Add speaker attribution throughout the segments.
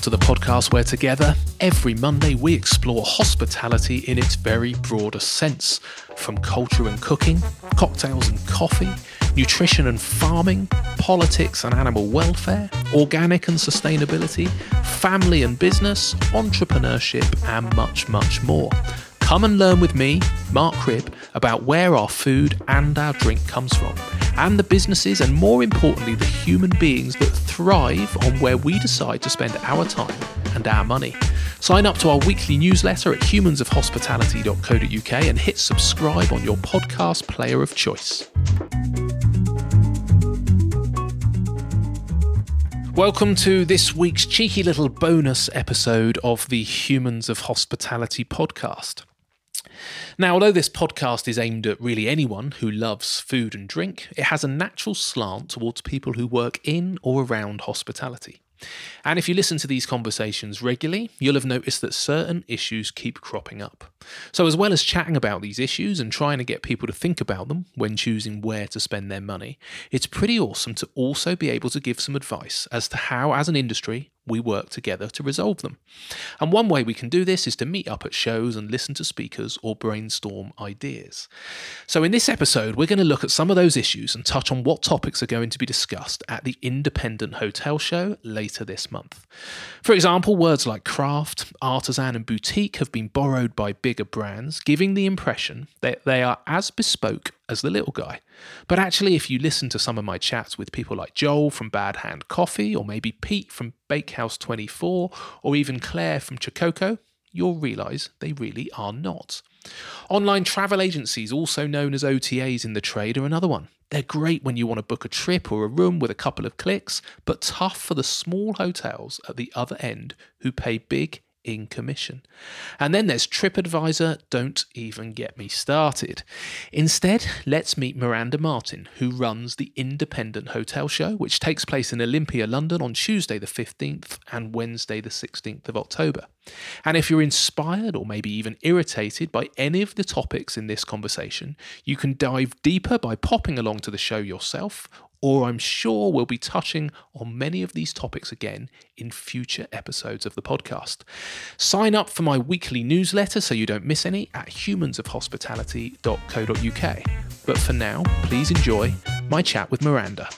Speaker 1: Welcome to the podcast where together, every Monday, we explore hospitality in its very broadest sense from culture and cooking, cocktails and coffee, nutrition and farming, politics and animal welfare, organic and sustainability, family and business, entrepreneurship, and much, much more. Come and learn with me, Mark Cribb, about where our food and our drink comes from, and the businesses and more importantly, the human beings that thrive on where we decide to spend our time and our money. Sign up to our weekly newsletter at humansofhospitality.co.uk and hit subscribe on your podcast player of choice. Welcome to this week's cheeky little bonus episode of the Humans of Hospitality podcast. Now, although this podcast is aimed at really anyone who loves food and drink, it has a natural slant towards people who work in or around hospitality. And if you listen to these conversations regularly, you'll have noticed that certain issues keep cropping up. So, as well as chatting about these issues and trying to get people to think about them when choosing where to spend their money, it's pretty awesome to also be able to give some advice as to how, as an industry, we work together to resolve them. And one way we can do this is to meet up at shows and listen to speakers or brainstorm ideas. So, in this episode, we're going to look at some of those issues and touch on what topics are going to be discussed at the Independent Hotel Show later this month. For example, words like craft, artisan, and boutique have been borrowed by bigger brands, giving the impression that they are as bespoke as the little guy. But actually, if you listen to some of my chats with people like Joel from Bad Hand Coffee, or maybe Pete from Bakehouse 24, or even Claire from Chococo, you'll realise they really are not. Online travel agencies, also known as OTAs in the trade, are another one. They're great when you want to book a trip or a room with a couple of clicks, but tough for the small hotels at the other end who pay big in commission. And then there's TripAdvisor, don't even get me started. Instead, let's meet Miranda Martin, who runs the Independent Hotel Show, which takes place in Olympia, London on Tuesday the 15th and Wednesday the 16th of October. And if you're inspired or maybe even irritated by any of the topics in this conversation, you can dive deeper by popping along to the show yourself or I'm sure we'll be touching on many of these topics again in future episodes of the podcast. Sign up for my weekly newsletter so you don't miss any at humansofhospitality.co.uk. But for now, please enjoy my chat with Miranda.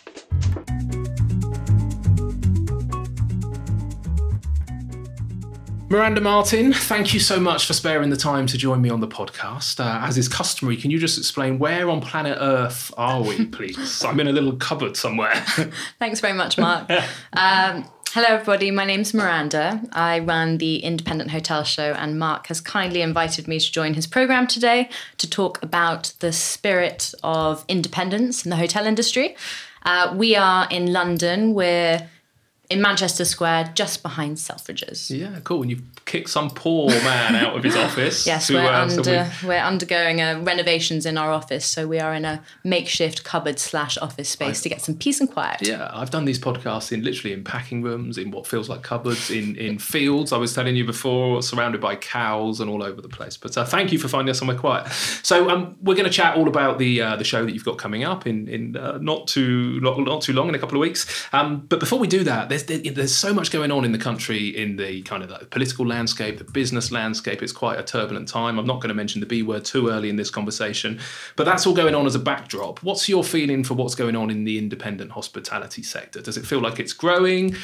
Speaker 1: Miranda Martin, thank you so much for sparing the time to join me on the podcast. Uh, as is customary, can you just explain where on planet Earth are we, please? I'm in a little cupboard somewhere.
Speaker 2: Thanks very much, Mark. um, hello, everybody. My name's Miranda. I run the Independent Hotel Show, and Mark has kindly invited me to join his program today to talk about the spirit of independence in the hotel industry. Uh, we are in London. We're in Manchester Square, just behind Selfridges.
Speaker 1: Yeah, cool. And you've kicked some poor man out of his office.
Speaker 2: yes, to, we're, uh, under, so we... are undergoing uh, renovations in our office, so we are in a makeshift cupboard slash office space I, to get some peace and quiet.
Speaker 1: Yeah, I've done these podcasts in literally in packing rooms, in what feels like cupboards, in in fields. I was telling you before, surrounded by cows and all over the place. But uh, thank you for finding us somewhere quiet. So um, we're going to chat all about the uh, the show that you've got coming up in in uh, not too not, not too long in a couple of weeks. Um, but before we do that, there's there's, there's so much going on in the country in the kind of the political landscape, the business landscape. It's quite a turbulent time. I'm not going to mention the B word too early in this conversation, but that's all going on as a backdrop. What's your feeling for what's going on in the independent hospitality sector? Does it feel like it's growing?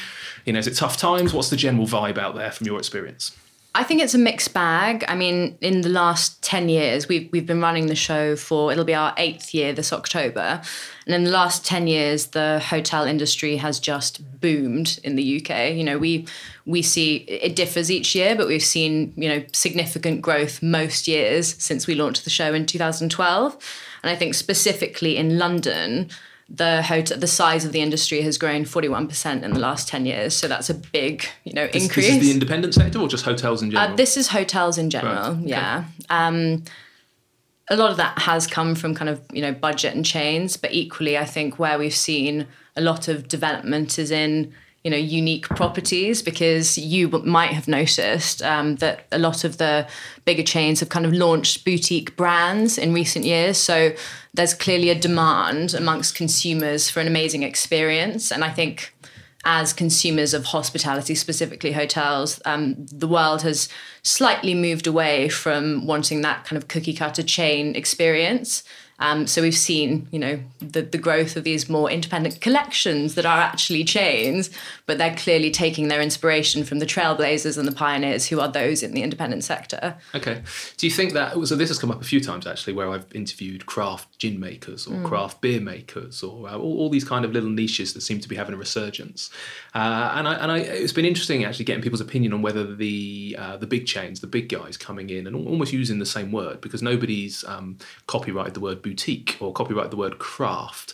Speaker 1: You know, is it tough times? What's the general vibe out there from your experience?
Speaker 2: I think it's a mixed bag. I mean, in the last 10 years, we've, we've been running the show for, it'll be our eighth year this October. And in the last 10 years, the hotel industry has just boomed in the UK. You know, we, we see it differs each year, but we've seen, you know, significant growth most years since we launched the show in 2012. And I think specifically in London, the hotel, the size of the industry has grown 41% in the last 10 years. So that's a big, you know,
Speaker 1: this,
Speaker 2: increase.
Speaker 1: This is the independent sector or just hotels in uh, general?
Speaker 2: Uh, this is hotels in general, right. okay. yeah. Um, a lot of that has come from kind of, you know, budget and chains, but equally I think where we've seen a lot of development is in you know unique properties because you might have noticed um, that a lot of the bigger chains have kind of launched boutique brands in recent years. So there's clearly a demand amongst consumers for an amazing experience. And i think as consumers of hospitality, specifically hotels, um, the world has slightly moved away from wanting that kind of cookie cutter chain experience um, so we've seen, you know, the, the growth of these more independent collections that are actually chains, but they're clearly taking their inspiration from the trailblazers and the pioneers who are those in the independent sector.
Speaker 1: Okay. Do you think that, so this has come up a few times actually, where I've interviewed craft gin makers or mm. craft beer makers or uh, all, all, these kind of little niches that seem to be having a resurgence. Uh, and I, and I, it's been interesting actually getting people's opinion on whether the, uh, the big chains, the big guys coming in and almost using the same word because nobody's um, copyrighted the word boutique or copyright the word craft.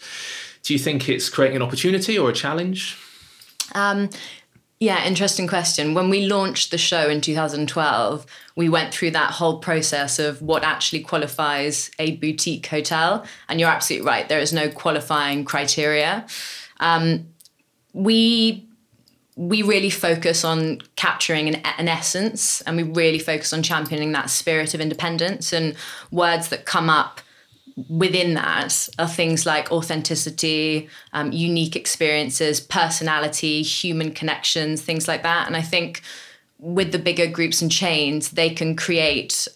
Speaker 1: Do you think it's creating an opportunity or a challenge?
Speaker 2: Um, yeah, interesting question. When we launched the show in 2012, we went through that whole process of what actually qualifies a boutique hotel. And you're absolutely right, there is no qualifying criteria. Um, we we really focus on capturing an, an, essence and we really focus on championing that spirit of independence and words that come up within that are things like authenticity, um, unique experiences, personality, human connections, things like that. And I think with the bigger groups and chains, they can create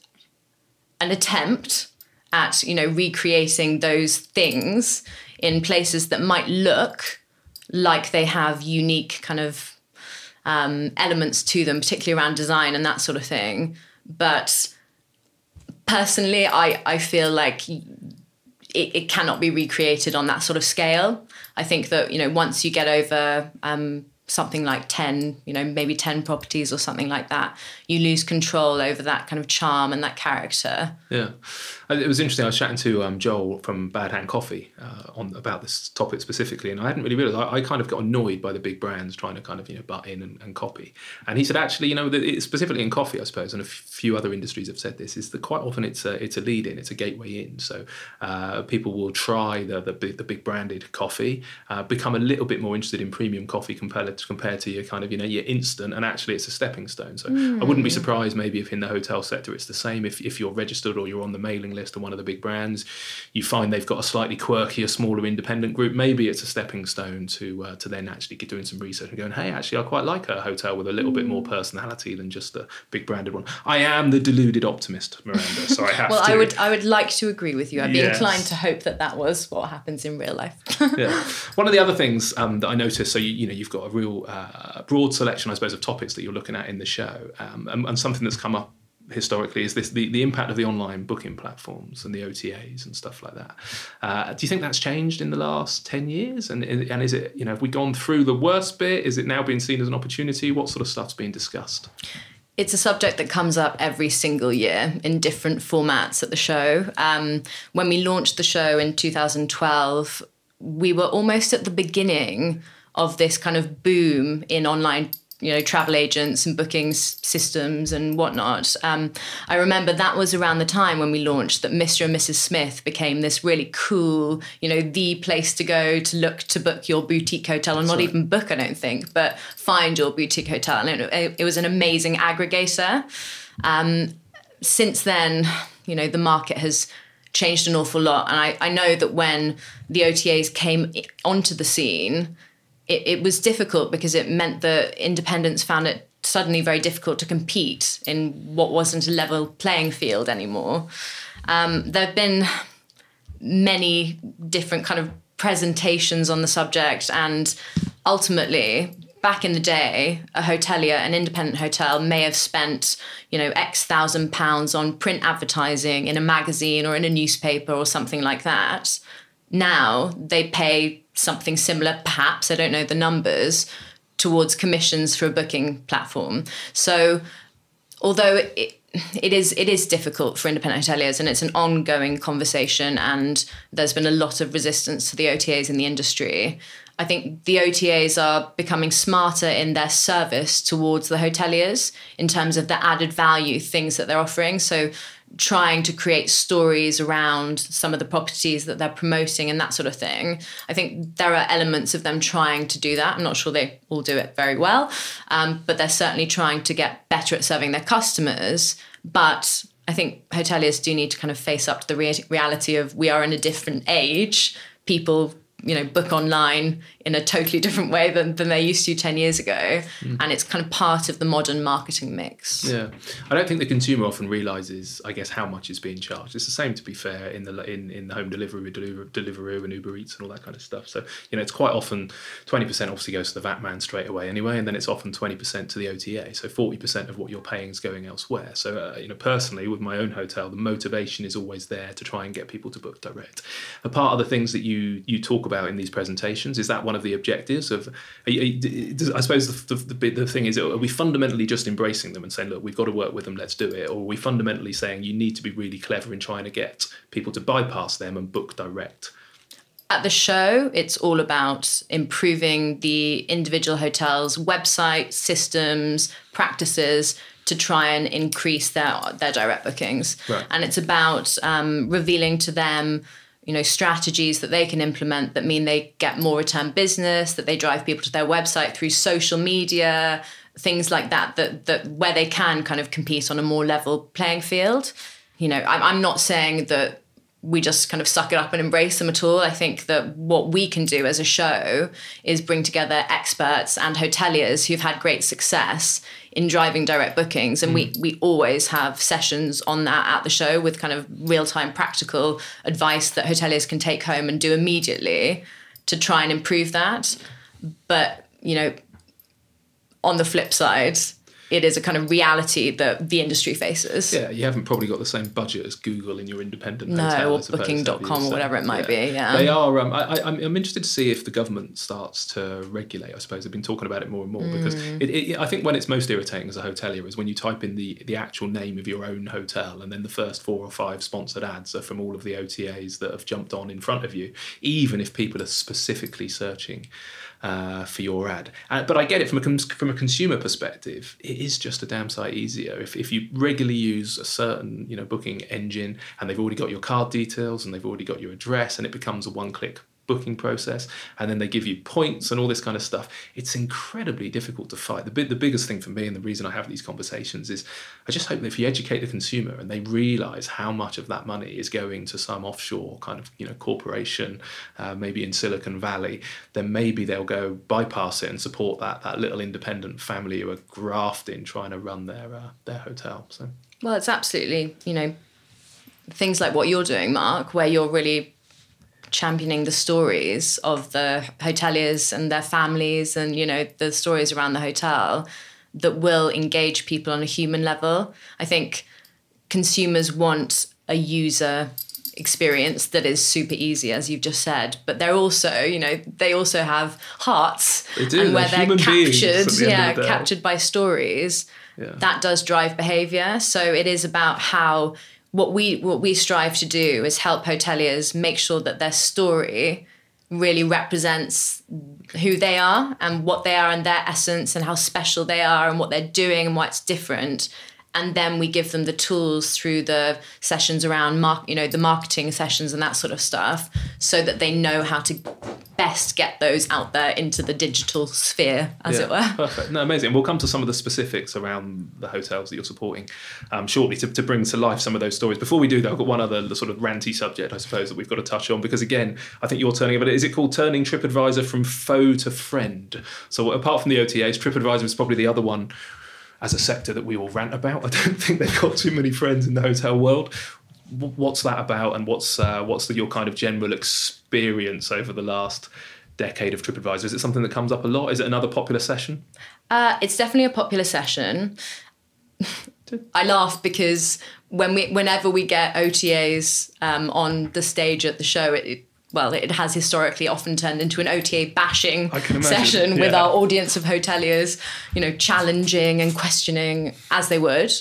Speaker 2: an attempt at you know recreating those things in places that might look like they have unique kind of um, elements to them, particularly around design and that sort of thing. But personally, I, I feel like it, it cannot be recreated on that sort of scale. I think that, you know, once you get over um, something like 10, you know, maybe 10 properties or something like that, you lose control over that kind of charm and that character.
Speaker 1: Yeah. Uh, it was interesting. I was chatting to um, Joel from Bad Hand Coffee uh, on about this topic specifically, and I hadn't really realized. I, I, kind of got annoyed by the big brands trying to kind of you know butt in and, and copy. And he said, actually, you know, specifically in coffee, I suppose, and a few other industries have said this, is that quite often it's a it's a lead in, it's a gateway in. So uh, people will try the the big, the big branded coffee, uh, become a little bit more interested in premium coffee compared compared to your kind of you know your instant, and actually it's a stepping stone. So mm. I wouldn't be surprised maybe if in the hotel sector it's the same. If if you're registered or you're on the mailing list of one of the big brands, you find they've got a slightly quirkier, smaller independent group. Maybe it's a stepping stone to uh, to then actually get doing some research and going, hey, actually, I quite like a hotel with a little mm. bit more mm. personality than just a big branded one. I am the deluded optimist, Miranda, so I have
Speaker 2: well,
Speaker 1: to.
Speaker 2: I would I would like to agree with you. I'd be inclined to hope that that was what happens in real life.
Speaker 1: yeah. One of the other things um, that I noticed, so you, you know, you've got a real uh, broad selection, I suppose, of topics that you're looking at in the show, um, and, and something that's come up historically is this the, the impact of the online booking platforms and the OTAs and stuff like that. Uh, do you think that's changed in the last 10 years? And, and is it, you know, have we gone through the worst bit? Is it now being seen as an opportunity? What sort of stuff's being discussed?
Speaker 2: It's a subject that comes up every single year in different formats at the show. Um, when we launched the show in 2012, we were almost at the beginning of this kind of boom in online you know travel agents and booking systems and whatnot. Um, I remember that was around the time when we launched that Mr. and Mrs. Smith became this really cool, you know, the place to go to look to book your boutique hotel, and not even book, I don't think, but find your boutique hotel. And it, it was an amazing aggregator. Um, since then, you know, the market has changed an awful lot, and I, I know that when the OTAs came onto the scene it, it was difficult because it meant that independents found it suddenly very difficult to compete in what wasn't a level playing field anymore. Um, there have been many different kind of presentations on the subject, and ultimately, back in the day, a hotelier, an independent hotel, may have spent, you know, X thousand pounds on print advertising in a magazine or in a newspaper or something like that. Now they pay something similar, perhaps, I don't know the numbers, towards commissions for a booking platform. So although it, it is it is difficult for independent hoteliers and it's an ongoing conversation and there's been a lot of resistance to the OTAs in the industry. I think the OTAs are becoming smarter in their service towards the hoteliers in terms of the added value things that they're offering. So trying to create stories around some of the properties that they're promoting and that sort of thing. I think there are elements of them trying to do that. I'm not sure they all do it very well, um, but they're certainly trying to get better at serving their customers. But I think hoteliers do need to kind of face up to the re- reality of we are in a different age. People you know book online in a totally different way than, than they used to 10 years ago. Mm. and it's kind of part of the modern marketing mix.
Speaker 1: Yeah. I don't think the consumer often realizes i guess how much is being charged. It's the same to be fair in the in, in the home delivery with deliveroo and uber eats and all that kind of stuff. So you know it's quite often 20% obviously goes to the vat man straight away anyway and then it's often 20% to the ota so 40% of what you're paying is going elsewhere. So uh, you know personally with my own hotel the motivation is always there to try and get people to book direct. A part of the things that you you talk about in these presentations? Is that one of the objectives of? Are you, I suppose the, the, the thing is, are we fundamentally just embracing them and saying, look, we've got to work with them, let's do it, or are we fundamentally saying you need to be really clever in trying to get people to bypass them and book direct?
Speaker 2: At the show, it's all about improving the individual hotels' website, systems, practices to try and increase their their direct bookings. Right. And it's about um, revealing to them you know strategies that they can implement that mean they get more return business that they drive people to their website through social media things like that that that where they can kind of compete on a more level playing field. You know i'm, I'm not saying that we just kind of suck it up and embrace them at all. I think that what we can do as a show is bring together experts and hoteliers who've had great success in driving direct bookings. And mm. we, we always have sessions on that at the show with kind of real time practical advice that hoteliers can take home and do immediately to try and improve that. But, you know, on the flip side, it is a kind of reality that the industry faces.
Speaker 1: Yeah, you haven't probably got the same budget as Google in your independent
Speaker 2: no,
Speaker 1: hotel.
Speaker 2: or Booking.com or whatever it might yeah. be. Yeah,
Speaker 1: they are. Um, I, am interested to see if the government starts to regulate. I suppose they've been talking about it more and more mm. because it, it, I think when it's most irritating as a hotelier is when you type in the the actual name of your own hotel and then the first four or five sponsored ads are from all of the OTAs that have jumped on in front of you, even if people are specifically searching uh, for your ad. Uh, but I get it from a cons- from a consumer perspective. It is just a damn sight easier if, if you regularly use a certain you know booking engine and they've already got your card details and they've already got your address and it becomes a one click booking process, and then they give you points and all this kind of stuff. It's incredibly difficult to fight. The, the biggest thing for me, and the reason I have these conversations, is I just hope that if you educate the consumer and they realise how much of that money is going to some offshore kind of you know corporation, uh, maybe in Silicon Valley, then maybe they'll go bypass it and support that that little independent family who are grafting trying to run their uh, their hotel. So.
Speaker 2: Well, it's absolutely you know things like what you're doing, Mark, where you're really championing the stories of the hoteliers and their families and you know the stories around the hotel that will engage people on a human level. I think consumers want a user experience that is super easy as you've just said but they're also you know they also have hearts
Speaker 1: they do, and where they're, they're captured the
Speaker 2: yeah captured by stories yeah. that does drive behavior. So it is about how what we what we strive to do is help hoteliers make sure that their story really represents who they are and what they are and their essence and how special they are and what they're doing and why it's different and then we give them the tools through the sessions around mark you know the marketing sessions and that sort of stuff so that they know how to best get those out there into the digital sphere as yeah, it were.
Speaker 1: perfect. No amazing. We'll come to some of the specifics around the hotels that you're supporting um, shortly to, to bring to life some of those stories. Before we do that i've got one other sort of ranty subject i suppose that we've got to touch on because again i think you're turning about it is it called turning tripadvisor from foe to friend? So apart from the otas tripadvisor is probably the other one as a sector that we all rant about. I don't think they've got too many friends in the hotel world. What's that about, and what's uh, what's the, your kind of general experience over the last decade of TripAdvisor? Is it something that comes up a lot? Is it another popular session?
Speaker 2: Uh, it's definitely a popular session. I laugh because when we, whenever we get OTAs um, on the stage at the show, it, it well, it has historically often turned into an OTA bashing session yeah. with our audience of hoteliers, you know, challenging and questioning as they would.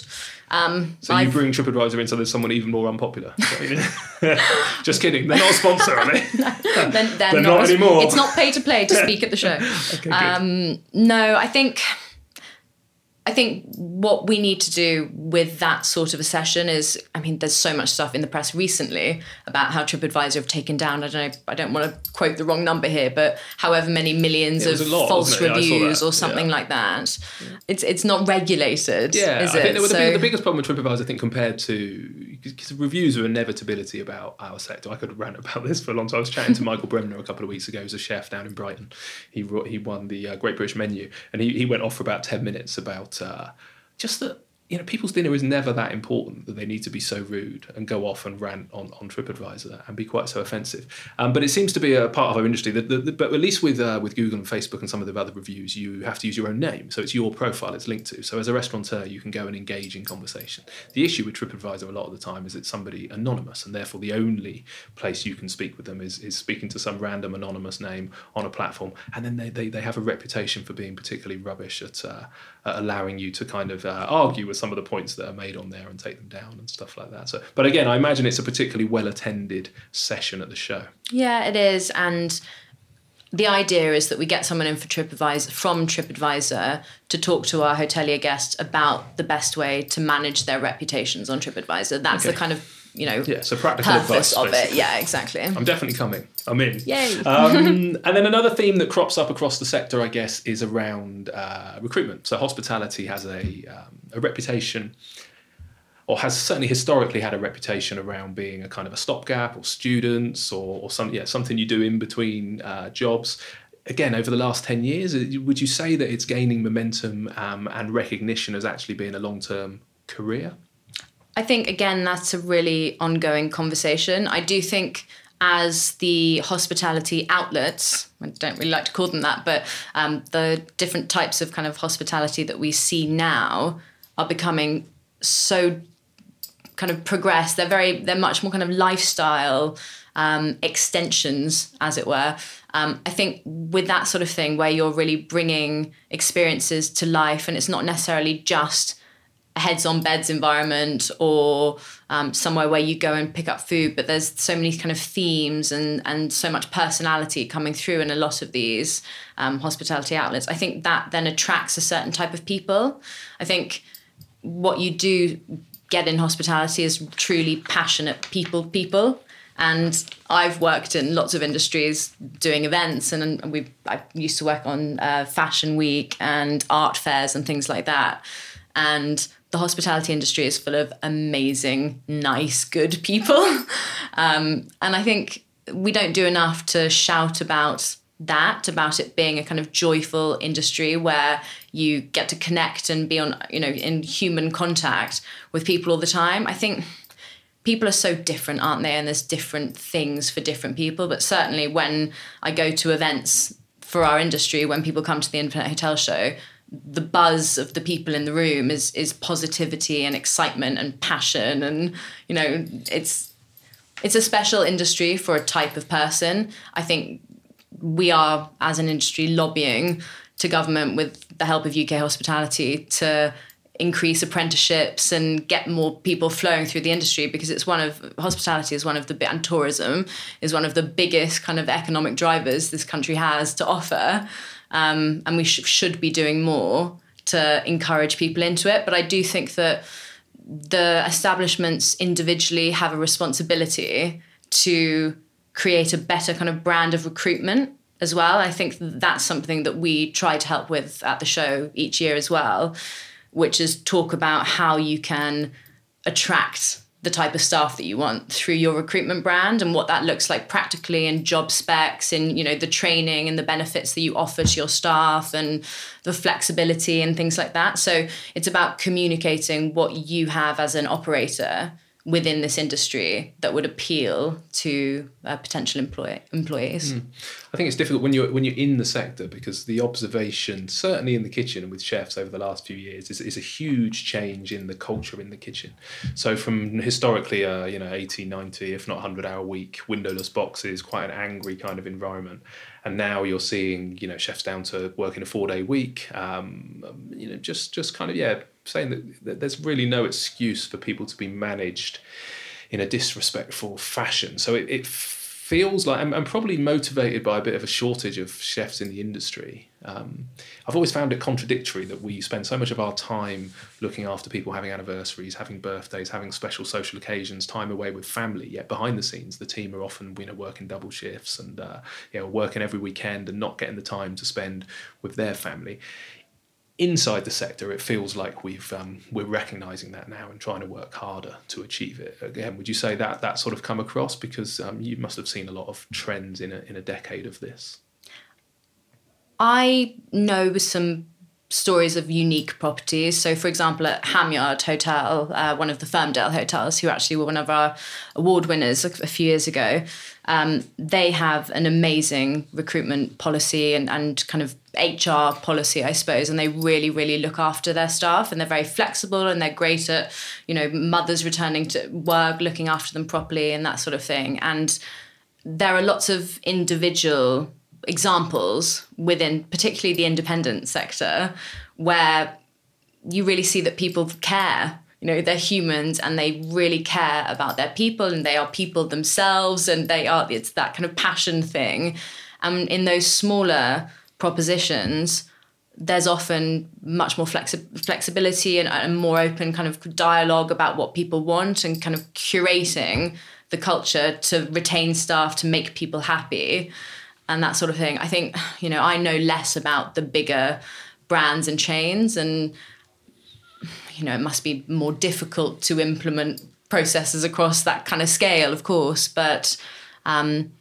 Speaker 2: Um,
Speaker 1: so you I've, bring TripAdvisor in so there's someone even more unpopular. Just kidding. They're not a sponsor, are they? no, they're,
Speaker 2: they're, they're not, not, anymore. It's not pay to play to speak at the show. okay, um, no, I think I think what we need to do with that sort of a session is, I mean, there's so much stuff in the press recently about how TripAdvisor have taken down. I don't know, I don't want to quote the wrong number here, but however many millions of
Speaker 1: lot,
Speaker 2: false
Speaker 1: wasn't? Yeah,
Speaker 2: reviews or something
Speaker 1: Yeah.
Speaker 2: like that. It's it's not regulated.
Speaker 1: Yeah,
Speaker 2: is
Speaker 1: I
Speaker 2: it?
Speaker 1: think the, the,
Speaker 2: So-
Speaker 1: big- the biggest problem with TripAdvisor, I think, compared to because reviews are inevitability about our sector. I could rant about this for a long time. I was chatting to Michael Bremner a couple of weeks ago, who's a chef down in Brighton. He he won the uh, Great British Menu, and he, he went off for about ten minutes about uh, just that you know people's dinner is never that important that they need to be so rude and go off and rant on, on TripAdvisor and be quite so offensive. Um, but it seems to be a part of our industry that, that, that- but at least with uh, with Google and Facebook and some of the other reviews, you have to use your own name, so it's your profile it's linked to. So as a restaurateur, you can go and engage in conversation. The issue with TripAdvisor a lot of the time is it's somebody anonymous, and therefore the only place you can speak with them is, is speaking to some random anonymous name on a platform, and then they, they, they have a reputation for being particularly rubbish at, uh, allowing you to kind of uh, argue with some of the points that are made on there and take them down and stuff like that. So, but again, I imagine it's a particularly well attended session at the show.
Speaker 2: Yeah, it is. And the idea is that we get someone in for TripAdvisor from TripAdvisor to talk to our hotelier guests about the best way to manage their reputations on TripAdvisor. That's
Speaker 1: Okay.
Speaker 2: the kind of you know
Speaker 1: Yeah, so practical
Speaker 2: purpose
Speaker 1: advice.
Speaker 2: of it. Yeah, exactly.
Speaker 1: I'm definitely coming. I'm in.
Speaker 2: Yay.
Speaker 1: Um, and then another theme that crops up across the sector, I guess, is around uh, recruitment. So hospitality has a, um, a reputation, or has certainly historically had a reputation around being a kind of a stopgap, or students, or, or some yeah something you do in between uh, jobs. Again, over the last ten years, uh, would you say that it's gaining momentum um, and recognition as actually being a long term career?
Speaker 2: I think again that's a really ongoing conversation. I do think as the hospitality outlets, I don't really like to call them that, but um, the different types of kind of hospitality that we see now are becoming so kind of progressed. They're very, they're much more kind of lifestyle um, extensions, as it were. Um, I think with that sort of thing, where you're really bringing experiences to life, and it's not necessarily just heads on beds environment or um, somewhere where you go and pick up food, but there's so many kind of themes and and so much personality coming through in a lot of these um, hospitality outlets. I think that then attracts a certain type of people. I think what you do get in hospitality is truly passionate people people and I've worked in lots of industries doing events, and we I used to work on uh, fashion week and art fairs and things like that. And the hospitality industry is full of amazing, nice, good people, um, and I think we don't do enough to shout about that about it being a kind of joyful industry where you get to connect and be on you know in human contact with people all the time. I think people are so different aren't they? And there's different things for different people. But certainly when i go to events for our industry when people come to the independent hotel show the buzz of the people in the room is is positivity and excitement and passion and you know it's it's a special industry for a type of person. I think we are as an industry lobbying to government with the help of UK hospitality to increase apprenticeships and get more people flowing through the industry because it's one of hospitality is one of the and tourism is one of the biggest kind of economic drivers this country has to offer um, and we sh- should be doing more to encourage people into it but I do think that the establishments individually have a responsibility to create a better kind of brand of recruitment as well. I think that's something that we try to help with at the show each year as well, which is talk about how you can attract the type of staff that you want through your recruitment brand and what that looks like practically in job specs and you know the training and the benefits that you offer to your staff and the flexibility and things like that so it's about communicating what you have as an operator within this industry that would appeal to uh, potential employ- employees.
Speaker 1: I think it's difficult when you're when you're in the sector because the observation, certainly in the kitchen with chefs over the last few years, is, is a huge change in the culture in the kitchen. So from historically, uh, you know, 80, 90, if not 100 hour week, windowless boxes, quite an angry kind of environment. And now you're seeing, you know, chefs down to working a four day week. Um, you know, just just kind of yeah, saying that, that there's really no excuse for people to be managed in a disrespectful fashion. So it, it feels like, I'm probably motivated by a bit of a shortage of chefs in the industry. Um, I've always found it contradictory that we spend so much of our time looking after people having anniversaries, having birthdays, having special social occasions, time away with family. Yet behind the scenes, the team are often you know working double shifts and uh, you know working every weekend and not getting the time to spend with their family inside the sector, it feels like we've um, we're recognizing that now and trying to work harder to achieve it. Again, would you say that that sort of come across because um, you must have seen a lot of trends in a in a decade of this?
Speaker 2: I know some stories of unique properties. So, for example, at Ham Yard Hotel, uh, one of the Firmdale hotels, who actually were one of our award winners a, a few years ago, um, they have an amazing recruitment policy and, and kind of HR policy, I suppose, and they really, really look after their staff and they're very flexible and they're great at, you know, mothers returning to work, looking after them properly and that sort of thing. And there are lots of individual examples within particularly the independent sector where you really see that people care you know they're humans and they really care about their people and they are people themselves and they are it's that kind of passion thing and in those smaller propositions there's often much more flexi- flexibility and a more open kind of dialogue about what people want and kind of curating the culture to retain staff to make people happy and that sort of thing. I think, you know, I know less about the bigger brands and chains, and, you know, it must be more difficult to implement processes across that kind of scale, of course. But um,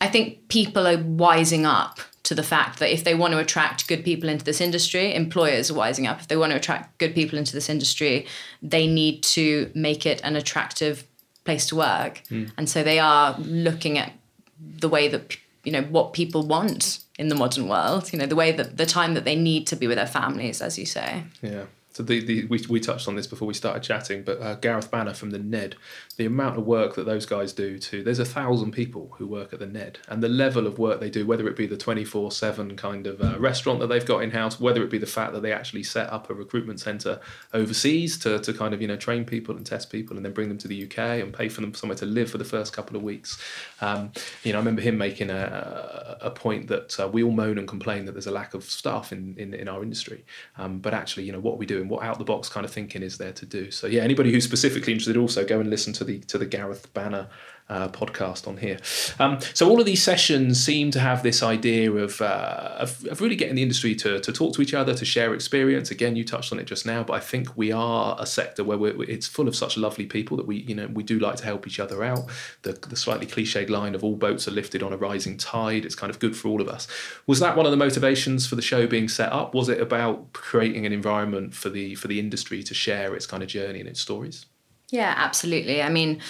Speaker 2: I think people are wising up to the fact that if they want to attract good people into this industry, employers are wising up. If they want to attract good people into this industry, they need to make it an attractive place to work. Mm. And so they are looking at the way that you know what people want in the modern world you know the way that the time that they need to be with their families as you say
Speaker 1: yeah so the, the we, we touched on this before we started chatting, but uh, Gareth Banner from the Ned, the amount of work that those guys do to there's a thousand people who work at the Ned, and the level of work they do, whether it be the twenty four seven kind of uh, restaurant that they've got in house, whether it be the fact that they actually set up a recruitment centre overseas to, to kind of you know train people and test people and then bring them to the UK and pay for them somewhere to live for the first couple of weeks. Um, you know, I remember him making a, a point that uh, we all moan and complain that there's a lack of staff in in, in our industry, um, but actually you know what we do and what out the box kind of thinking is there to do. So yeah, anybody who's specifically interested, also go and listen to the to the Gareth Banner uh, podcast on here. Um, so all of these sessions seem to have this idea of, uh, of, of really getting the industry to to talk to each other, to share experience. Again, you touched on it just now, but I think we are a sector where it's full of such lovely people that we you know we do like to help each other out. The the slightly cliched line of all boats are lifted on a rising tide. It's kind of good for all of us. Was that one of the motivations for the show being set up? Was it about creating an environment for the for the industry to share its kind of journey and its stories?
Speaker 2: Yeah, absolutely. I mean,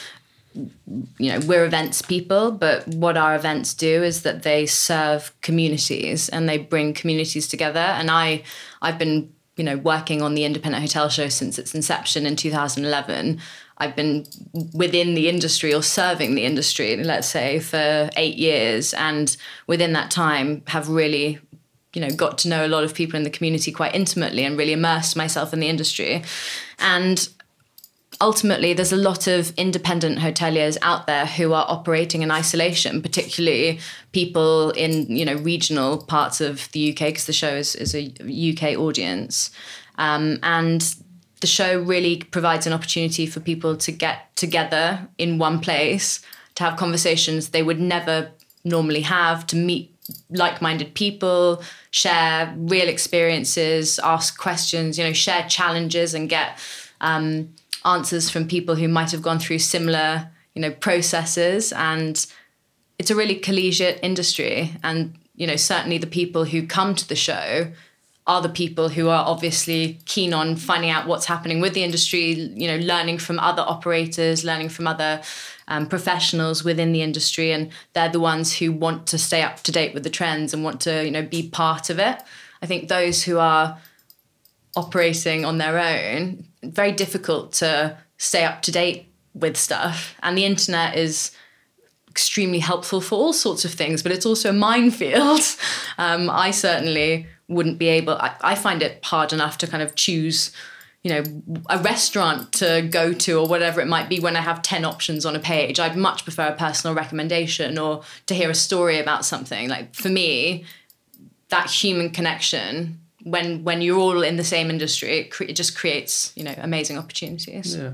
Speaker 2: you know we're events people but what our events do is that they serve communities and they bring communities together. And i i've been you know working on the independent hotel show since its inception in 2011 i've been within the industry or serving the industry let's say for 8 years. And within that time have really you know got to know a lot of people in the community quite intimately and really immersed myself in the industry. And ultimately there's a lot of independent hoteliers out there who are operating in isolation particularly people in you know regional parts of the uk because the show is, is a uk audience. Um, and the show really provides an opportunity for people to get together in one place to have conversations they would never normally have to meet like-minded people share real experiences ask questions you know share challenges and get um, answers from people who might have gone through similar, you know, processes. And it's a really collegiate industry. And, you know, certainly the people who come to the show are the people who are obviously keen on finding out what's happening with the industry, you know, learning from other operators, learning from other um, professionals within the industry, and they're the ones who want to stay up to date with the trends and want to, you know, be part of it. I think those who are operating on their own, very difficult to stay up to date with stuff. And the internet is extremely helpful for all sorts of things, but it's also a minefield. Um, I certainly wouldn't be able, I, I, find it hard enough to kind of choose, you you know, a restaurant to go to or whatever it might be when I have 10 options on a page. I'd much prefer a personal recommendation or to hear a story about something. Like for me, that human connection when when you're all in the same industry, it, cre- it just creates, you know, amazing opportunities.
Speaker 1: Yeah.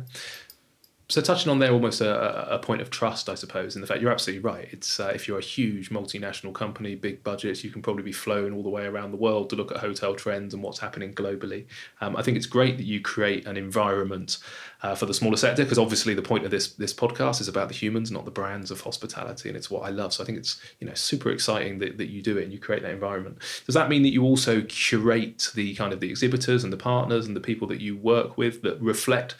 Speaker 1: So touching on there, almost a, a point of trust, I suppose. In the fact you're absolutely right. It's uh, if you're a huge multinational company, big budgets, you can probably be flown all the way around the world to look at hotel trends and what's happening globally. Um, I think it's great that you create an environment uh, for the smaller sector because obviously the point of this this podcast is about the humans, not the brands of hospitality, and it's what I love. So I think it's you know super exciting that, that you do it and you create that environment. Does that mean that you also curate the kind of the exhibitors and the partners and the people that you work with that reflect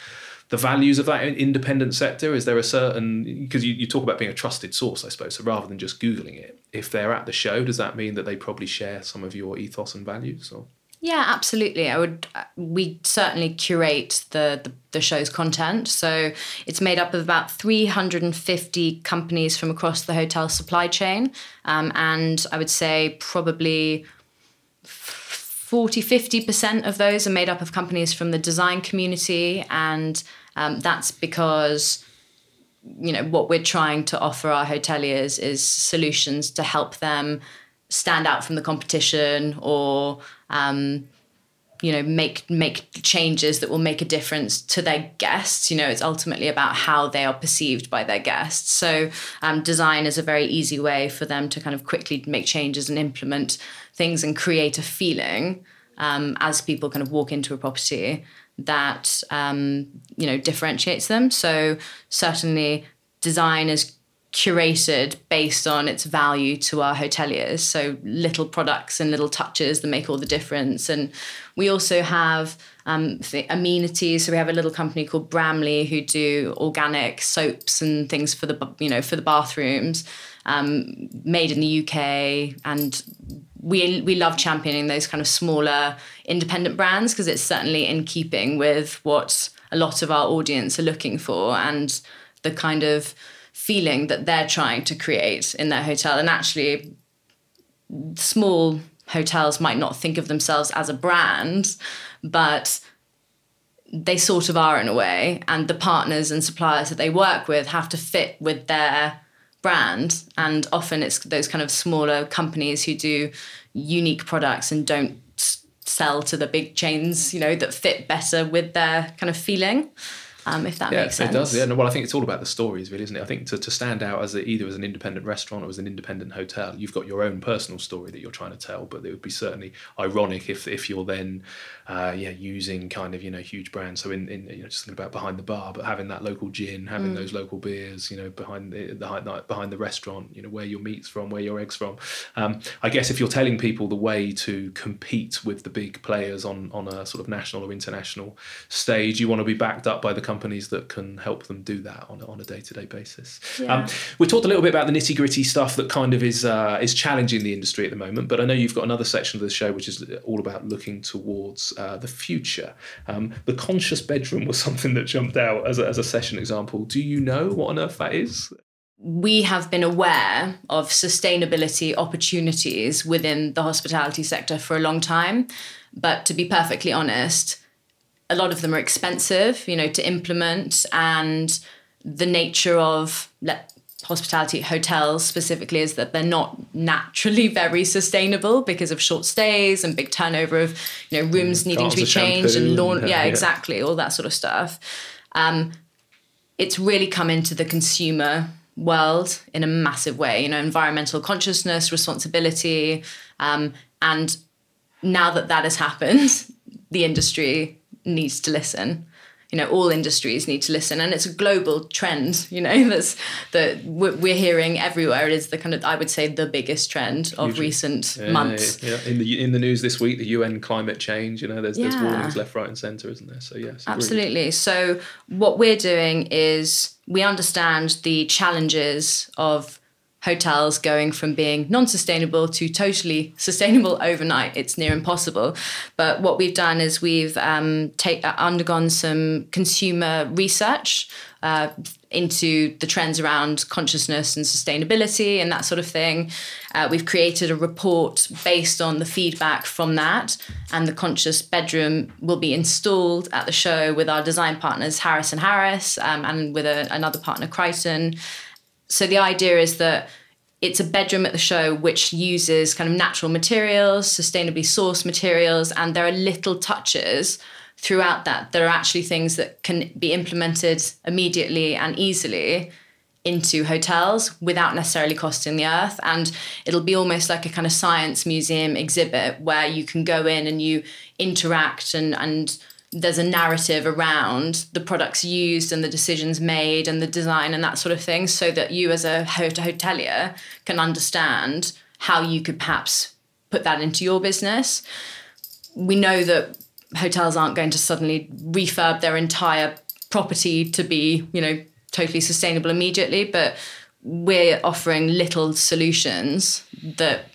Speaker 1: the values of that independent sector? Is there a certain because you, you talk about being a trusted source, I suppose. So rather than just googling it, if they're at the show, does that mean that they probably share some of your ethos and values? Or
Speaker 2: yeah, absolutely. I would. Uh, we certainly curate the, the, the show's content. So it's made up of about 350 companies from across the hotel supply chain, um, and I would say probably 40, 50% of those are made up of companies from the design community. And um, that's because, you know, what we're trying to offer our hoteliers is solutions to help them stand out from the competition or, um, you know, make make changes that will make a difference to their guests. You know, it's ultimately about how they are perceived by their guests. So, um, design is a very easy way for them to kind of quickly make changes and implement things and create a feeling um, as people kind of walk into a property that um, you know differentiates them. So certainly, design is curated based on its value to our hoteliers. So little products and little touches that make all the difference. And we also have um, amenities. So we have a little company called Bramley who do organic soaps and things for the you know for the bathrooms, um, made in the UK and we we love championing those kind of smaller independent brands because it's certainly in keeping with what a lot of our audience are looking for and the kind of feeling that they're trying to create in their hotel. And actually small hotels might not think of themselves as a brand but they sort of are in a way. And the partners and suppliers that they work with have to fit with their brand. And often it's those kind of smaller companies who do unique products and don't sell to the big chains you know that fit better with their kind of feeling um, if that
Speaker 1: yeah,
Speaker 2: makes sense.
Speaker 1: it does. Yeah, no, well, I think it's all about the stories, really, isn't it? I think to, to stand out as a, either as an independent restaurant or as an independent hotel, you've got your own personal story that you're trying to tell. But it would be certainly ironic if if you're then, uh, yeah, using kind of you know huge brands. So in, in you know just thinking about behind the bar, but having that local gin, having mm. those local beers, you know, behind the, the behind the restaurant, you know, where your meat's from, where your eggs from. Um, I guess if you're telling people the way to compete with the big players on on a sort of national or international stage, you want to be backed up by the companies that can help them do that on, on a day-to-day basis. Yeah. Um, we talked a little bit about the nitty-gritty stuff that kind of is uh, is challenging the industry at the moment, but I know you've got another section of the show which is all about looking towards uh, the future. Um, the conscious bedroom was something that jumped out as a, as a session example. Do you know what on earth that is?
Speaker 2: we have been aware of sustainability opportunities within the hospitality sector for a long time. But to be perfectly honest, a lot of them are expensive, you know, to implement, and the nature of hospitality hotels specifically is that they're not naturally very sustainable because of short stays and big turnover of you know rooms mm, needing to be changed and lawn yeah, yeah, exactly all that sort of stuff. Um, it's really come into the consumer world in a massive way you know environmental consciousness responsibility um, and now that that has happened the industry needs to listen you know all industries need to listen. And it's a global trend you know that's that we're hearing everywhere. It is the kind of i would say the biggest trend of Usually. recent yeah, months.
Speaker 1: yeah, yeah, in the in the news this week the un climate change you know there's, there's warnings left right and center isn't there? So yes
Speaker 2: absolutely. So what we're doing is we understand the challenges of hotels going from being non-sustainable to totally sustainable overnight. It's near impossible. But what we've done is we've um, take, uh, undergone some consumer research uh, into the trends around consciousness and sustainability and that sort of thing. Uh, we've created a report based on the feedback from that, and the conscious bedroom will be installed at the show with our design partners Harris and Harris, um, and with a, another partner Crichton. So the idea is that it's a bedroom at the show which uses kind of natural materials, sustainably sourced materials, and there are little touches throughout that. There are actually things that can be implemented immediately and easily into hotels without necessarily costing the earth. And it'll be almost like a kind of science museum exhibit where you can go in and you interact and and there's a narrative around the products used and the decisions made and the design and that sort of thing so that you as a hotelier can understand how you could perhaps put that into your business we know that hotels aren't going to suddenly refurb their entire property to be, you know, totally sustainable immediately, but we're offering little solutions that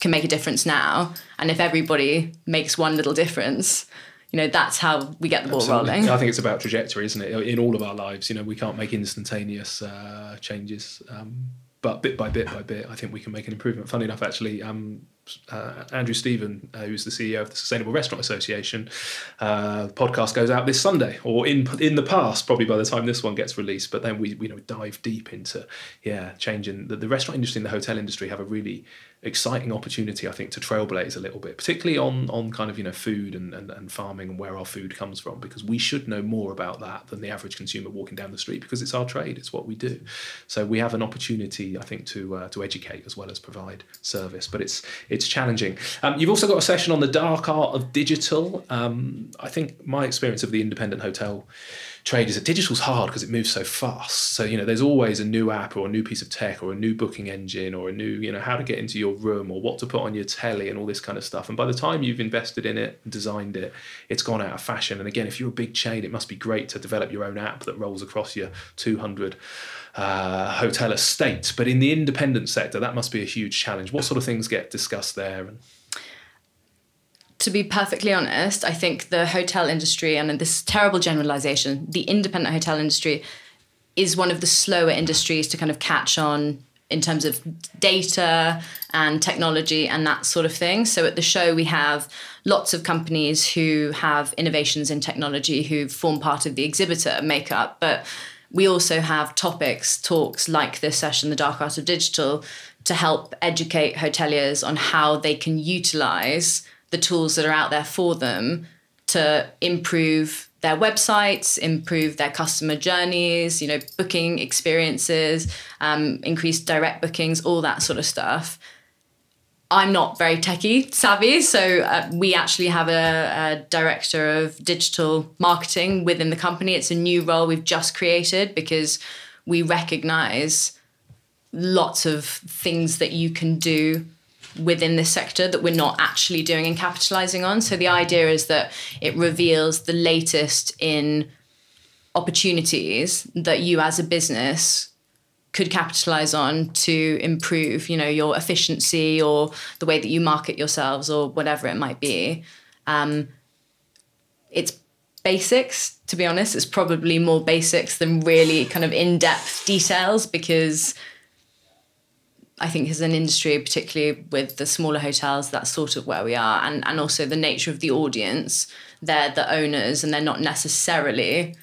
Speaker 2: can make a difference now. And if everybody makes one little difference, you know, that's how we get the ball Absolutely. rolling.
Speaker 1: I think it's about trajectory, isn't it? In all of our lives, you know, we can't make instantaneous uh, changes. Um, but bit by bit by bit, I think we can make an improvement. Funny enough, actually, um, uh, Andrew Stephen, uh, who's the CEO of the Sustainable Restaurant Association, uh, podcast goes out this Sunday, or in in the past, probably by the time this one gets released. But then we you know dive deep into yeah changing the, the restaurant industry and the hotel industry have a really exciting opportunity, I think, to trailblaze a little bit, particularly on on kind of you know food and, and, and farming and where our food comes from, because we should know more about that than the average consumer walking down the street, because it's our trade, it's what we do. So we have an opportunity, I think, to uh, to educate as well as provide service, but it's it's challenging. Um, you've also got a session on the dark art of digital. Um, I think my experience of the independent hotel trade is that digital's hard because it moves so fast. So, you know, there's always a new app or a new piece of tech or a new booking engine or a new, you know, how to get into your room or what to put on your telly and all this kind of stuff. And by the time you've invested in it and designed it, it's gone out of fashion. And again, if you're a big chain, it must be great to develop your own app that rolls across your 200 uh, hotel estate. But in the independent sector, that must be a huge challenge. What sort of things get discussed there?
Speaker 2: To be perfectly honest, I think the hotel industry, and this terrible generalization, the independent hotel industry is one of the slower industries to kind of catch on in terms of data and technology and that sort of thing. So at the show, we have lots of companies who have innovations in technology who form part of the exhibitor makeup, but we also have topics, talks like this session, The Dark Art of Digital, to help educate hoteliers on how they can utilize the tools that are out there for them to improve their websites, improve their customer journeys, you know, booking experiences, um, increase direct bookings, all that sort of stuff. I'm not very techie savvy, so uh, we actually have a, a, director of digital marketing within the company. It's a new role we've just created because we recognize lots of things that you can do within this sector that we're not actually doing and capitalizing on. So the idea is that it reveals the latest in opportunities that you as a business could capitalize on to improve, you know, your efficiency or the way that you market yourselves or whatever it might be. Um, it's basics, to be honest. It's probably more basics than really kind of in depth details because I think as an industry, particularly with the smaller hotels, that's sort of where we are. And, and also the nature of the audience, they're the owners and they're not necessarily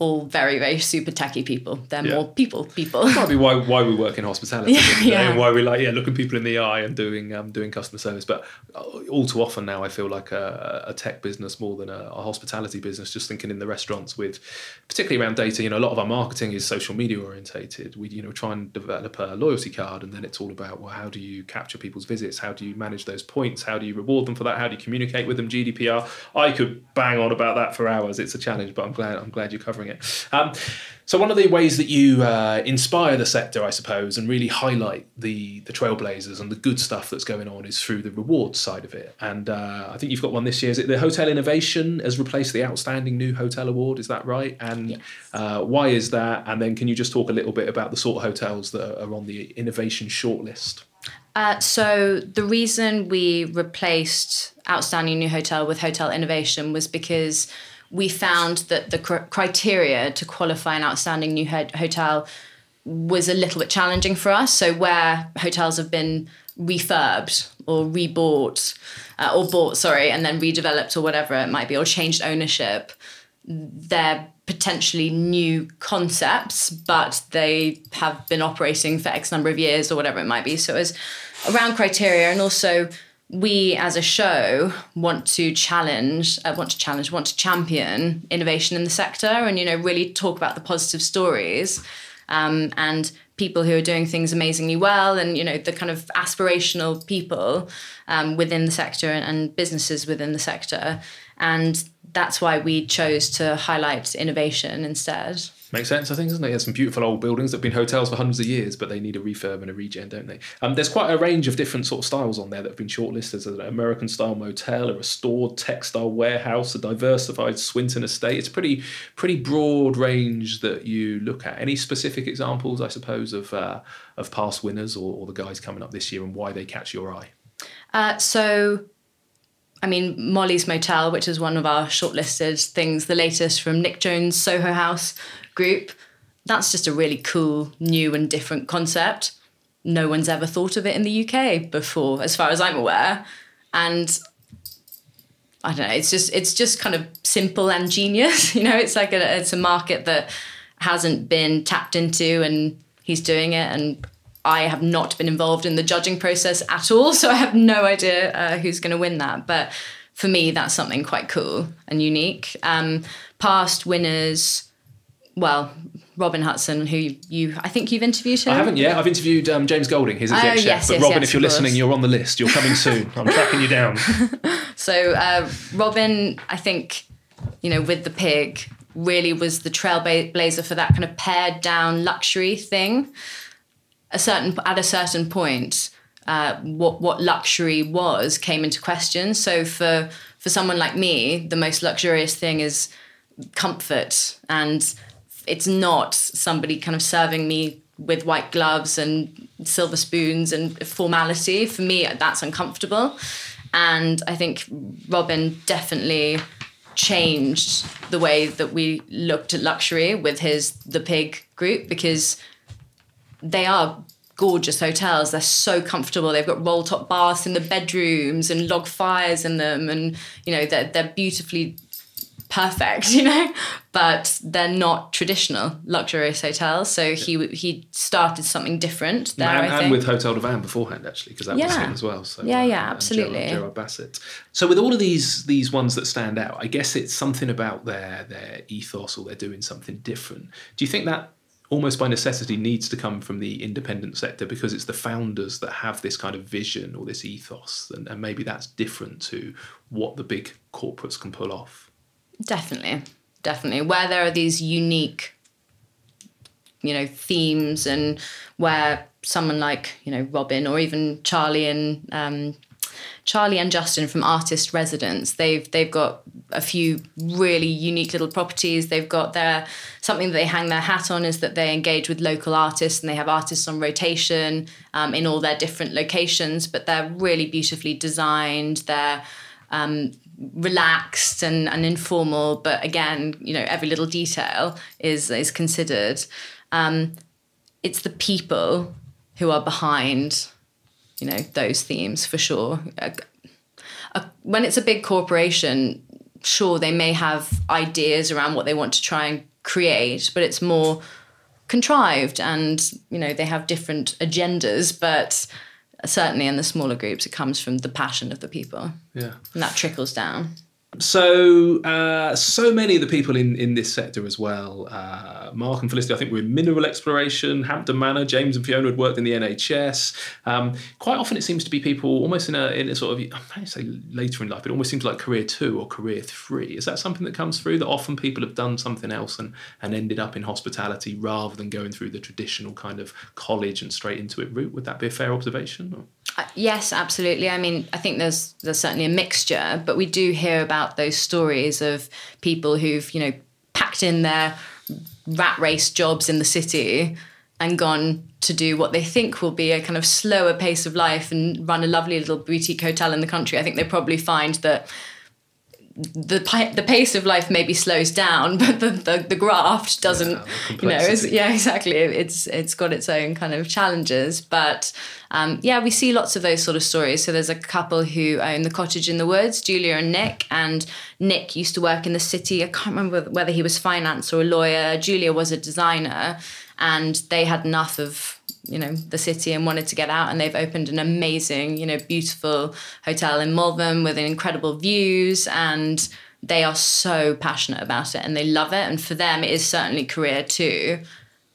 Speaker 2: all very very super techy people. They're yeah. more people people.
Speaker 1: That might be why why we work in hospitality yeah, yeah. and why we like yeah looking people in the eye and doing um, doing customer service. But uh, all too often now I feel like a, a tech business more than a, a, hospitality business. Just thinking in the restaurants with particularly around data. You know, a lot of our marketing is social media orientated. We you know try and develop a loyalty card, and then it's all about well, how do you capture people's visits? How do you manage those points? How do you reward them for that? How do you communicate with them? GDPR. I could bang on about that for hours. It's a challenge, but I'm glad I'm glad you're covering it. Um, so one of the ways that you uh, inspire the sector, I suppose, and really highlight the the trailblazers and the good stuff that's going on is through the rewards side of it. And uh, I think you've got one this year. Is it the Hotel Innovation has replaced the Outstanding New Hotel Award? Is that right? And
Speaker 2: Yes.
Speaker 1: uh, why is that? And then can you just talk a little bit about the sort of hotels that are on the innovation shortlist?
Speaker 2: Uh, so the reason we replaced Outstanding New Hotel with Hotel Innovation was because we found that the cr- criteria to qualify an Outstanding New ho- Hotel was a little bit challenging for us. So where hotels have been refurbed or rebought uh, or bought, sorry, and then redeveloped or whatever it might be, or changed ownership, they're potentially new concepts, but they have been operating for X number of years or whatever it might be. So it was around criteria, and also we as a show want to challenge, uh, want to challenge, want to champion innovation in the sector, and you know really talk about the positive stories um, and people who are doing things amazingly well, and you know the kind of aspirational people um, within the sector and, and businesses within the sector, and that's why we chose to highlight innovation instead.
Speaker 1: Makes sense, I think, doesn't it? There's some beautiful old buildings that have been hotels for hundreds of years, but they need a refurb and a regen, don't they? Um, there's quite a range of different sort of styles on there that have been shortlisted. There's an American style motel, a restored textile warehouse, a diversified Swinton estate. It's pretty pretty broad range that you look at. Any specific examples, I suppose, of uh, of past winners or, or the guys coming up this year and why they catch your eye?
Speaker 2: Uh, so, I mean, Mollie's Motel, which is one of our shortlisted things, the latest from Nick Jones' Soho House group, that's just a really cool, new, and different concept. No one's ever thought of it in the UK before, as far as I'm aware. And I don't know, it's just it's just kind of simple and genius. You know, it's like a it's a market that hasn't been tapped into and he's doing it and I have not been involved in the judging process at all, so I have no idea uh, who's going to win that. But for me, that's something quite cool and unique. Um, past winners, well, Robin Hutson, who you, I think you've interviewed him.
Speaker 1: I haven't yet. I've interviewed um, James Golding, his exec
Speaker 2: Oh,
Speaker 1: chef.
Speaker 2: yes,
Speaker 1: but
Speaker 2: yes,
Speaker 1: Robin,
Speaker 2: yes,
Speaker 1: if you're listening, you're on the list. You're coming soon. I'm tracking you down.
Speaker 2: So uh, Robin, I think, you know, with the pig, really was the trailblazer for that kind of pared down luxury thing. A certain at a certain point, uh, what what luxury was came into question. So for for someone like me, the most luxurious thing is comfort, and it's not somebody kind of serving me with white gloves and silver spoons and formality. For me, that's uncomfortable. And I think Robin definitely changed the way that we looked at luxury with his The Pig group because they are gorgeous hotels. They're so comfortable. They've got roll top baths in the bedrooms and log fires in them, and you know they're they're beautifully perfect. You know, but they're not traditional luxurious hotels. So he he started something different there.
Speaker 1: and,
Speaker 2: I think.
Speaker 1: and with Hotel du Vin beforehand, actually, because that was him as well. So,
Speaker 2: Yeah, yeah, uh,
Speaker 1: and
Speaker 2: absolutely.
Speaker 1: Gerard, Gerard Basset. So with all of these these ones that stand out, I guess it's something about their their ethos or they're doing something different. Do you think that almost by necessity needs to come from the independent sector because it's the founders that have this kind of vision or this ethos, and, and maybe that's different to what the big corporates can pull off.
Speaker 2: Definitely, definitely. Where there are these unique, you know, themes, and where someone like you know Robin or even Charlie and um, Charlie and Justin from Artist Residence, they've they've got a few really unique little properties. They've got their something that they hang their hat on is that they engage with local artists and they have artists on rotation um, in all their different locations, but they're really beautifully designed. They're um, relaxed and, and informal, but again, you know, every little detail is is considered. Um, it's the people who are behind, you know, those themes for sure. Uh, uh, when it's a big corporation, sure they may have ideas around what they want to try and create, but it's more contrived and you know they have different agendas but certainly in the smaller groups it comes from the passion of the people
Speaker 1: Yeah.
Speaker 2: and that trickles down
Speaker 1: so uh, so many of the people in, in this sector as well uh, mark and felicity i think we're in mineral exploration hampton manor james and fiona had worked in the nhs um, quite often it seems to be people almost in a, in a sort of i say later in life it almost seems like career two or career three is that something that comes through that often people have done something else and, and ended up in hospitality rather than going through the traditional kind of college and straight into it route would that be a fair observation?
Speaker 2: Uh, yes, absolutely. I mean, I think there's there's certainly a mixture, but we do hear about those stories of people who've you know packed in their rat race jobs in the city and gone to do what they think will be a kind of slower pace of life and run a lovely little boutique hotel in the country. I think they probably find that the the pace of life maybe slows down, but the the, the graft doesn't. Yeah, you know, yeah, exactly. It's it's got its own kind of challenges, but um, yeah, we see lots of those sort of stories. So there's a couple who own the cottage in the woods, Julia and Nick, and Nick used to work in the city. I can't remember whether he was finance or a lawyer. Julia was a designer, and they had enough of you know the city and wanted to get out and they've opened an amazing you know beautiful hotel in Malvern with incredible views and they are so passionate about it and they love it and for them it is certainly career two.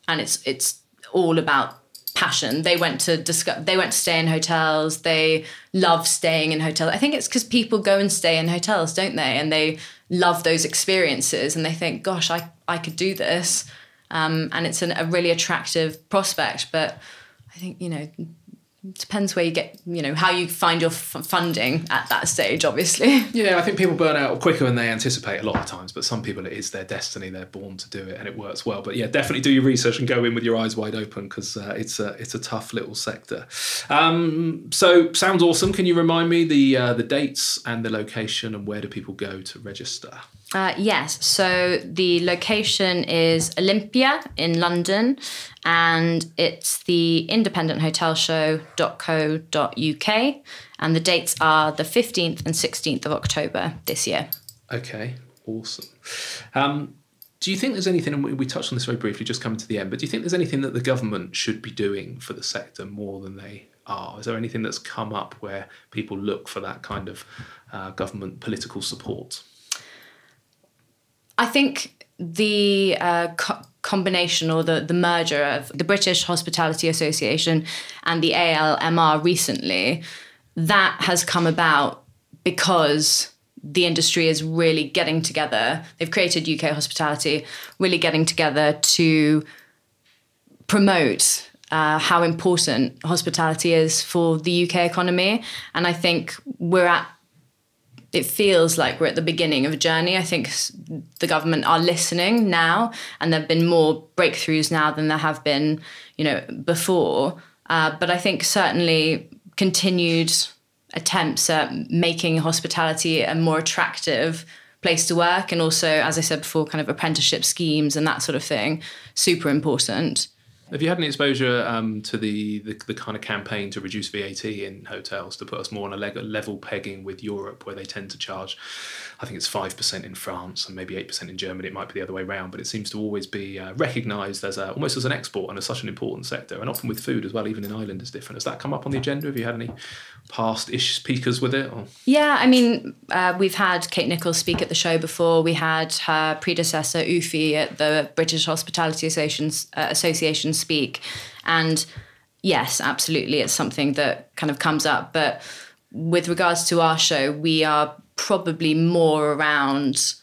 Speaker 2: And it's it's all about passion. They went to discuss they went to stay in hotels. They love staying in hotels i think it's because people go and stay in hotels don't they? And they love those experiences and they think gosh i i could do this um, and it's an, a really attractive prospect. But I think you know depends where you get you know how you find your f- funding at that stage obviously.
Speaker 1: Yeah i think people burn out quicker than they anticipate a lot of times but some people it is their destiny they're born to do it and it works well. But yeah definitely do your research and go in with your eyes wide open because uh, it's a it's a tough little sector. Um, so sounds awesome. Can you remind me the uh, the dates and the location and where do people go to register
Speaker 2: uh, yes. So the location is Olympia in London, and it's the independenthotelshow.co.uk, and the dates are the 15th and 16th of October this year.
Speaker 1: Okay, awesome. Um, do you think there's anything, and we touched on this very briefly, just coming to the end, but do you think there's anything that the government should be doing for the sector more than they are? Is there anything that's come up where people look for that kind of uh, government political support?
Speaker 2: I think the uh, co- combination or the, the merger of the British Hospitality Association and the ALMR recently, that has come about because the industry is really getting together. They've created UK hospitality, really getting together to promote uh, how important hospitality is for the UK economy. And I think we're at it feels like we're at the beginning of a journey. I think the government are listening now, and there've been more breakthroughs now than there have been, you know, before. Uh, but I think certainly continued attempts at making hospitality a more attractive place to work, and also, as I said before, kind of apprenticeship schemes and that sort of thing, super important.
Speaker 1: Have you had any exposure um, to the, the, the kind of campaign to reduce VAT in hotels to put us more on a level pegging with Europe, where they tend to charge, I think it's five percent in France and maybe eight percent in Germany. It might be the other way around, but it seems to always be uh, recognised as a, almost as an export and as such an important sector, and often with food as well. Even in Ireland, is different. Has that come up on the agenda? Have you had any past ish speakers with it? Or?
Speaker 2: Yeah, I mean, uh, we've had Kate Nicholls speak at the show before. We had her predecessor Ufi at the British Hospitality Association, uh, Association speak, and yes, absolutely, it's something that kind of comes up. But with regards to our show, we are probably more around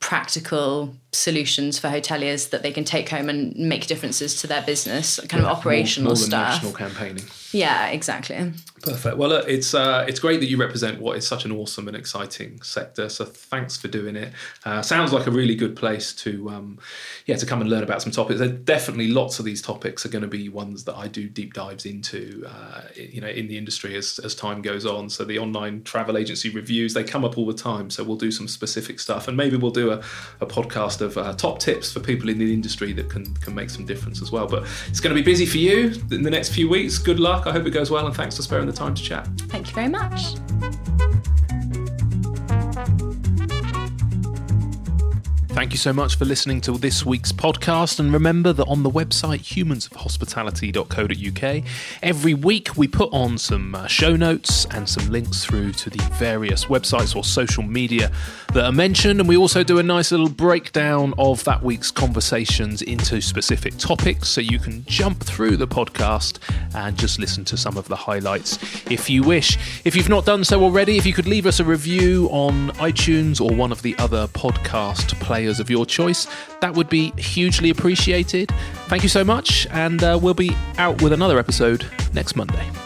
Speaker 2: practical solutions for hoteliers that they can take home and make differences to their business, kind yeah, of operational more, more stuff.
Speaker 1: National campaigning.
Speaker 2: Yeah, exactly.
Speaker 1: Perfect. Well, it's uh, it's great that you represent what is such an awesome and exciting sector. So thanks for doing it. Uh, sounds like a really good place to um, yeah to come and learn about some topics. There definitely lots of these topics are going to be ones that I do deep dives into. Uh, you know, in the industry as as time goes on. So the online travel agency reviews they come up all the time. So we'll do some specific stuff, and maybe we'll do a, a podcast of uh, top tips for people in the industry that can can make some difference as well. But it's going to be busy for you in the next few weeks. Good luck. I hope it goes well, and thanks for sparing the time to chat.
Speaker 2: Thank you very much.
Speaker 1: Thank you so much for listening to this week's podcast. And remember that on the website humansofhospitality.co.uk, every week we put on some uh, show notes and some links through to the various websites or social media that are mentioned. And we also do a nice little breakdown of that week's conversations into specific topics so you can jump through the podcast and just listen to some of the highlights if you wish. If you've not done so already, if you could leave us a review on iTunes or one of the other podcast players of your choice. That would be hugely appreciated. Thank you so much, and uh, we'll be out with another episode next Monday.